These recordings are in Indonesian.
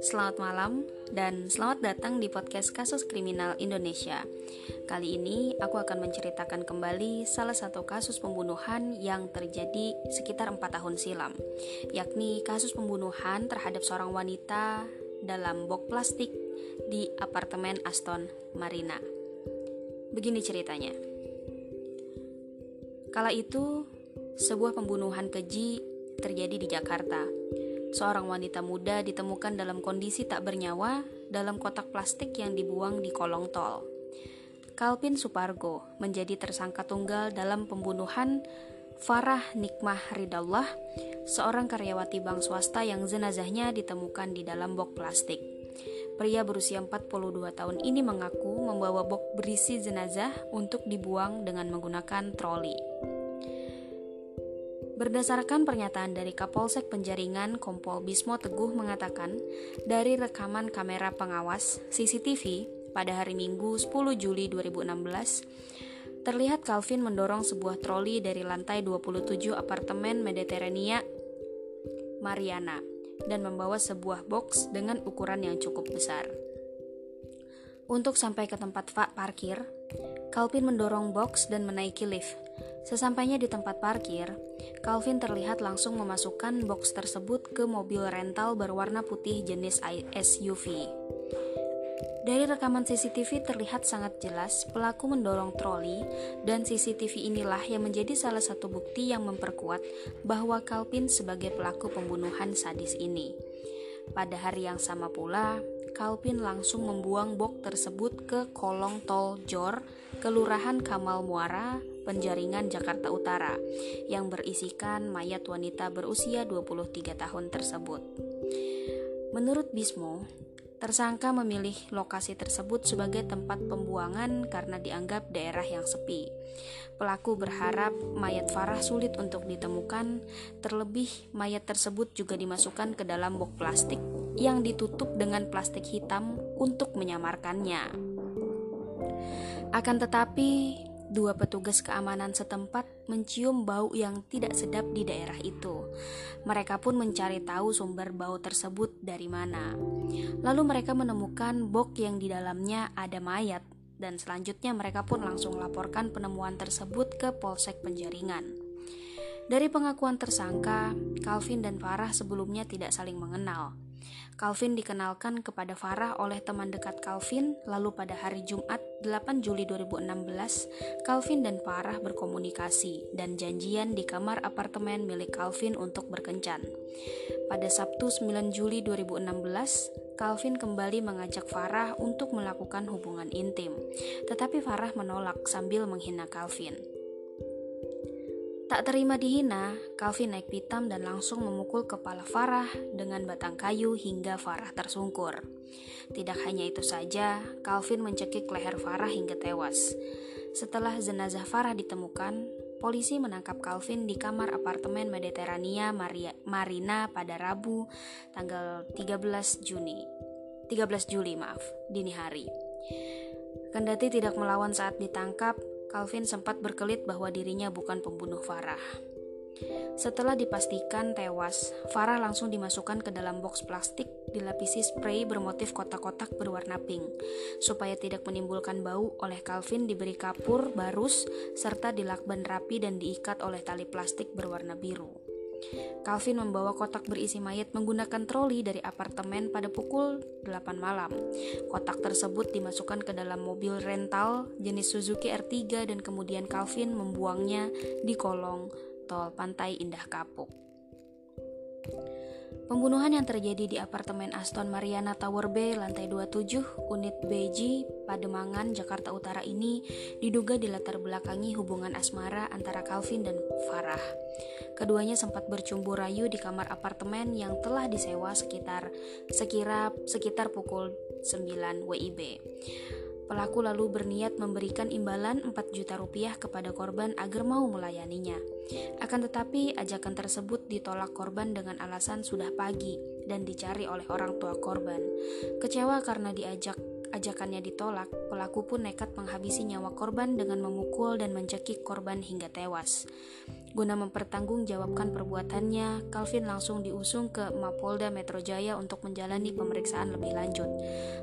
Selamat malam dan selamat datang di podcast Kasus Kriminal Indonesia. Kali ini aku akan menceritakan kembali salah satu kasus pembunuhan yang terjadi sekitar 4 tahun silam, yakni kasus pembunuhan terhadap seorang wanita dalam box plastik di apartemen Aston Marina. Begini ceritanya. Kala itu, sebuah pembunuhan keji terjadi di Jakarta Seorang wanita muda ditemukan dalam kondisi tak bernyawa dalam kotak plastik yang dibuang di kolong tol. Kalpin Supargo menjadi tersangka tunggal dalam pembunuhan Farah Nikmah Ridallah, seorang karyawati bank swasta yang jenazahnya ditemukan di dalam box plastik. Pria berusia 42 tahun ini mengaku membawa box berisi jenazah untuk dibuang dengan menggunakan troli. Berdasarkan pernyataan dari Kapolsek Penjaringan Kompol Bismo Teguh mengatakan, dari rekaman kamera pengawas CCTV pada hari Minggu 10 Juli 2016, terlihat Calvin mendorong sebuah troli dari lantai 27 apartemen Mediterania Mariana dan membawa sebuah box dengan ukuran yang cukup besar. Untuk sampai ke tempat parkir, Calvin mendorong box dan menaiki lift Sesampainya di tempat parkir, Calvin terlihat langsung memasukkan box tersebut ke mobil rental berwarna putih jenis SUV. Dari rekaman CCTV terlihat sangat jelas pelaku mendorong troli dan CCTV inilah yang menjadi salah satu bukti yang memperkuat bahwa Calvin sebagai pelaku pembunuhan sadis ini. Pada hari yang sama pula, Calvin langsung membuang box tersebut ke kolong tol Jor, Kelurahan Kamal Muara, Penjaringan Jakarta Utara yang berisikan mayat wanita berusia 23 tahun tersebut. Menurut Bismo, tersangka memilih lokasi tersebut sebagai tempat pembuangan karena dianggap daerah yang sepi. Pelaku berharap mayat Farah sulit untuk ditemukan, terlebih mayat tersebut juga dimasukkan ke dalam box plastik yang ditutup dengan plastik hitam untuk menyamarkannya. Akan tetapi, Dua petugas keamanan setempat mencium bau yang tidak sedap di daerah itu. Mereka pun mencari tahu sumber bau tersebut dari mana. Lalu mereka menemukan bok yang di dalamnya ada mayat dan selanjutnya mereka pun langsung laporkan penemuan tersebut ke Polsek Penjaringan. Dari pengakuan tersangka, Calvin dan Farah sebelumnya tidak saling mengenal. Calvin dikenalkan kepada Farah oleh teman dekat Calvin, lalu pada hari Jumat 8 Juli 2016, Calvin dan Farah berkomunikasi dan janjian di kamar apartemen milik Calvin untuk berkencan. Pada Sabtu 9 Juli 2016, Calvin kembali mengajak Farah untuk melakukan hubungan intim, tetapi Farah menolak sambil menghina Calvin. Tak terima dihina, Calvin naik pitam dan langsung memukul kepala Farah dengan batang kayu hingga Farah tersungkur. Tidak hanya itu saja, Calvin mencekik leher Farah hingga tewas. Setelah jenazah Farah ditemukan, polisi menangkap Calvin di kamar apartemen Mediterania Maria, Marina pada Rabu tanggal 13 Juni. 13 Juli, maaf, dini hari. Kendati tidak melawan saat ditangkap, Calvin sempat berkelit bahwa dirinya bukan pembunuh Farah. Setelah dipastikan tewas, Farah langsung dimasukkan ke dalam box plastik dilapisi spray bermotif kotak-kotak berwarna pink. Supaya tidak menimbulkan bau, oleh Calvin diberi kapur, barus, serta dilakban rapi dan diikat oleh tali plastik berwarna biru. Calvin membawa kotak berisi mayat menggunakan troli dari apartemen pada pukul 8 malam. Kotak tersebut dimasukkan ke dalam mobil rental jenis Suzuki R3 dan kemudian Calvin membuangnya di kolong tol Pantai Indah Kapuk. Pembunuhan yang terjadi di apartemen Aston Mariana Tower B lantai 27 unit BG Pademangan Jakarta Utara ini diduga dilatar belakangi hubungan asmara antara Calvin dan Farah. Keduanya sempat bercumbu rayu di kamar apartemen yang telah disewa sekitar sekira sekitar pukul 9 WIB. Pelaku lalu berniat memberikan imbalan 4 juta rupiah kepada korban agar mau melayaninya. Akan tetapi, ajakan tersebut ditolak korban dengan alasan sudah pagi dan dicari oleh orang tua korban. Kecewa karena diajak ajakannya ditolak, pelaku pun nekat menghabisi nyawa korban dengan memukul dan mencekik korban hingga tewas. Guna mempertanggungjawabkan perbuatannya, Calvin langsung diusung ke Mapolda Metro Jaya untuk menjalani pemeriksaan lebih lanjut.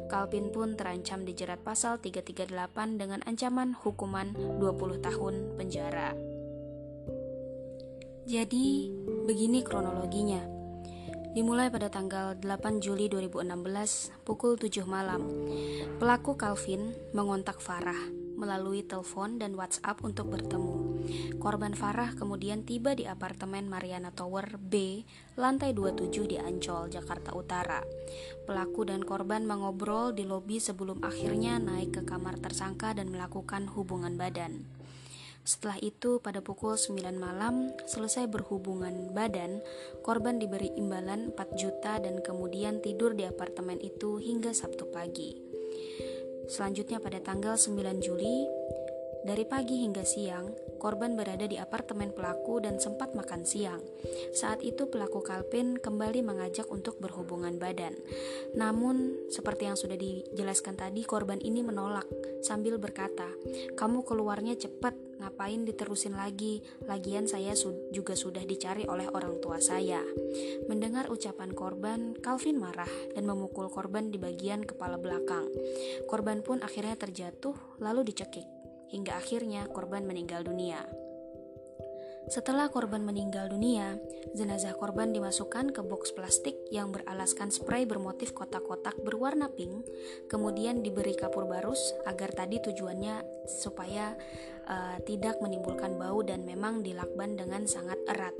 Calvin pun terancam dijerat pasal 338 dengan ancaman hukuman 20 tahun penjara. Jadi, begini kronologinya. Dimulai pada tanggal 8 Juli 2016 pukul 7 malam. Pelaku Calvin mengontak Farah melalui telepon dan WhatsApp untuk bertemu. Korban Farah kemudian tiba di apartemen Mariana Tower B, lantai 27 di Ancol, Jakarta Utara. Pelaku dan korban mengobrol di lobi sebelum akhirnya naik ke kamar tersangka dan melakukan hubungan badan. Setelah itu, pada pukul 9 malam, selesai berhubungan badan, korban diberi imbalan 4 juta dan kemudian tidur di apartemen itu hingga Sabtu pagi. Selanjutnya pada tanggal 9 Juli, dari pagi hingga siang, korban berada di apartemen pelaku dan sempat makan siang. Saat itu pelaku Kalpin kembali mengajak untuk berhubungan badan. Namun, seperti yang sudah dijelaskan tadi, korban ini menolak sambil berkata, "Kamu keluarnya cepat, ngapain diterusin lagi? Lagian saya su juga sudah dicari oleh orang tua saya." Mendengar ucapan korban, Calvin marah dan memukul korban di bagian kepala belakang. Korban pun akhirnya terjatuh lalu dicekik hingga akhirnya korban meninggal dunia. Setelah korban meninggal dunia, jenazah korban dimasukkan ke box plastik yang beralaskan spray bermotif kotak-kotak berwarna pink, kemudian diberi kapur barus agar tadi tujuannya supaya uh, tidak menimbulkan bau dan memang dilakban dengan sangat erat.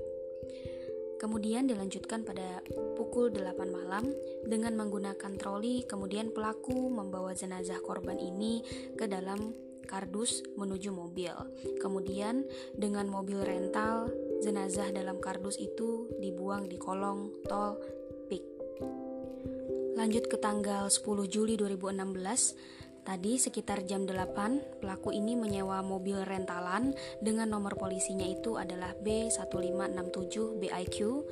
Kemudian dilanjutkan pada pukul 8 malam dengan menggunakan troli, kemudian pelaku membawa jenazah korban ini ke dalam kardus menuju mobil. Kemudian dengan mobil rental, jenazah dalam kardus itu dibuang di kolong tol Pik. Lanjut ke tanggal 10 Juli 2016, Tadi sekitar jam 8, pelaku ini menyewa mobil rentalan dengan nomor polisinya itu adalah B1567 BIQ.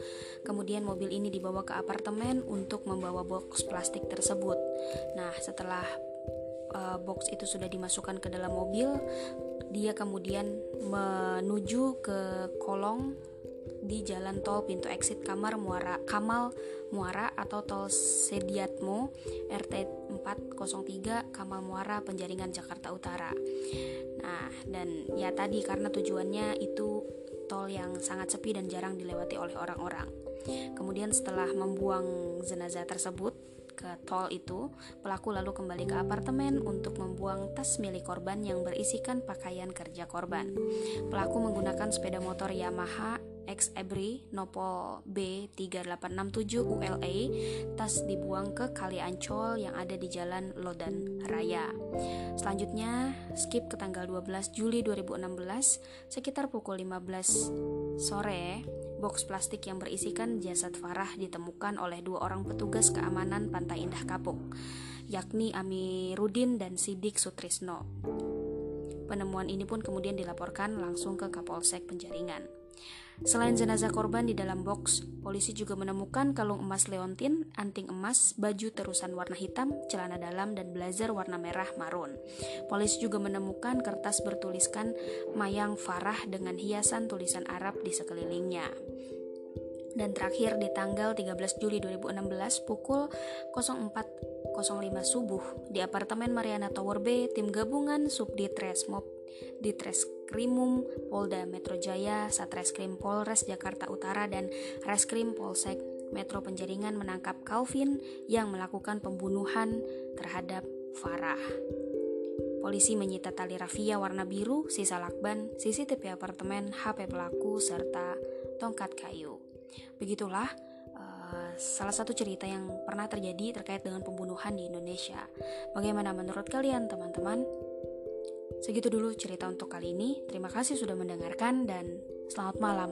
Kemudian mobil ini dibawa ke apartemen untuk membawa box plastik tersebut. Nah, setelah uh, box itu sudah dimasukkan ke dalam mobil, dia kemudian menuju ke kolong di jalan tol pintu exit Kamar Muara Kamal Muara atau tol Sediatmo RT 403 Kamal Muara Penjaringan Jakarta Utara. Nah, dan ya tadi karena tujuannya itu tol yang sangat sepi dan jarang dilewati oleh orang-orang. Kemudian setelah membuang jenazah tersebut, ke tol itu, pelaku lalu kembali ke apartemen untuk membuang tas milik korban yang berisikan pakaian kerja korban. Pelaku menggunakan sepeda motor Yamaha X Ebri Nopol B3867 ULA tas dibuang ke Kali Ancol yang ada di Jalan Lodan Raya. Selanjutnya, skip ke tanggal 12 Juli 2016 sekitar pukul 15 sore Box plastik yang berisikan jasad Farah ditemukan oleh dua orang petugas keamanan Pantai Indah Kapuk, yakni Amirudin dan Sidik Sutrisno. Penemuan ini pun kemudian dilaporkan langsung ke Kapolsek Penjaringan. Selain jenazah korban di dalam box, polisi juga menemukan kalung emas leontin, anting emas, baju terusan warna hitam, celana dalam, dan blazer warna merah marun. Polisi juga menemukan kertas bertuliskan Mayang Farah dengan hiasan tulisan Arab di sekelilingnya. Dan terakhir di tanggal 13 Juli 2016 pukul 04.05 subuh di apartemen Mariana Tower B, tim gabungan Subdit Resmob di Treskrimum Polda Metro Jaya, Satreskrim Polres Jakarta Utara dan Reskrim Polsek Metro Penjaringan menangkap Calvin yang melakukan pembunuhan terhadap Farah. Polisi menyita tali rafia warna biru, sisa lakban, CCTV apartemen, HP pelaku, serta tongkat kayu. Begitulah uh, salah satu cerita yang pernah terjadi terkait dengan pembunuhan di Indonesia. Bagaimana menurut kalian, teman-teman? Segitu dulu cerita untuk kali ini. Terima kasih sudah mendengarkan dan selamat malam.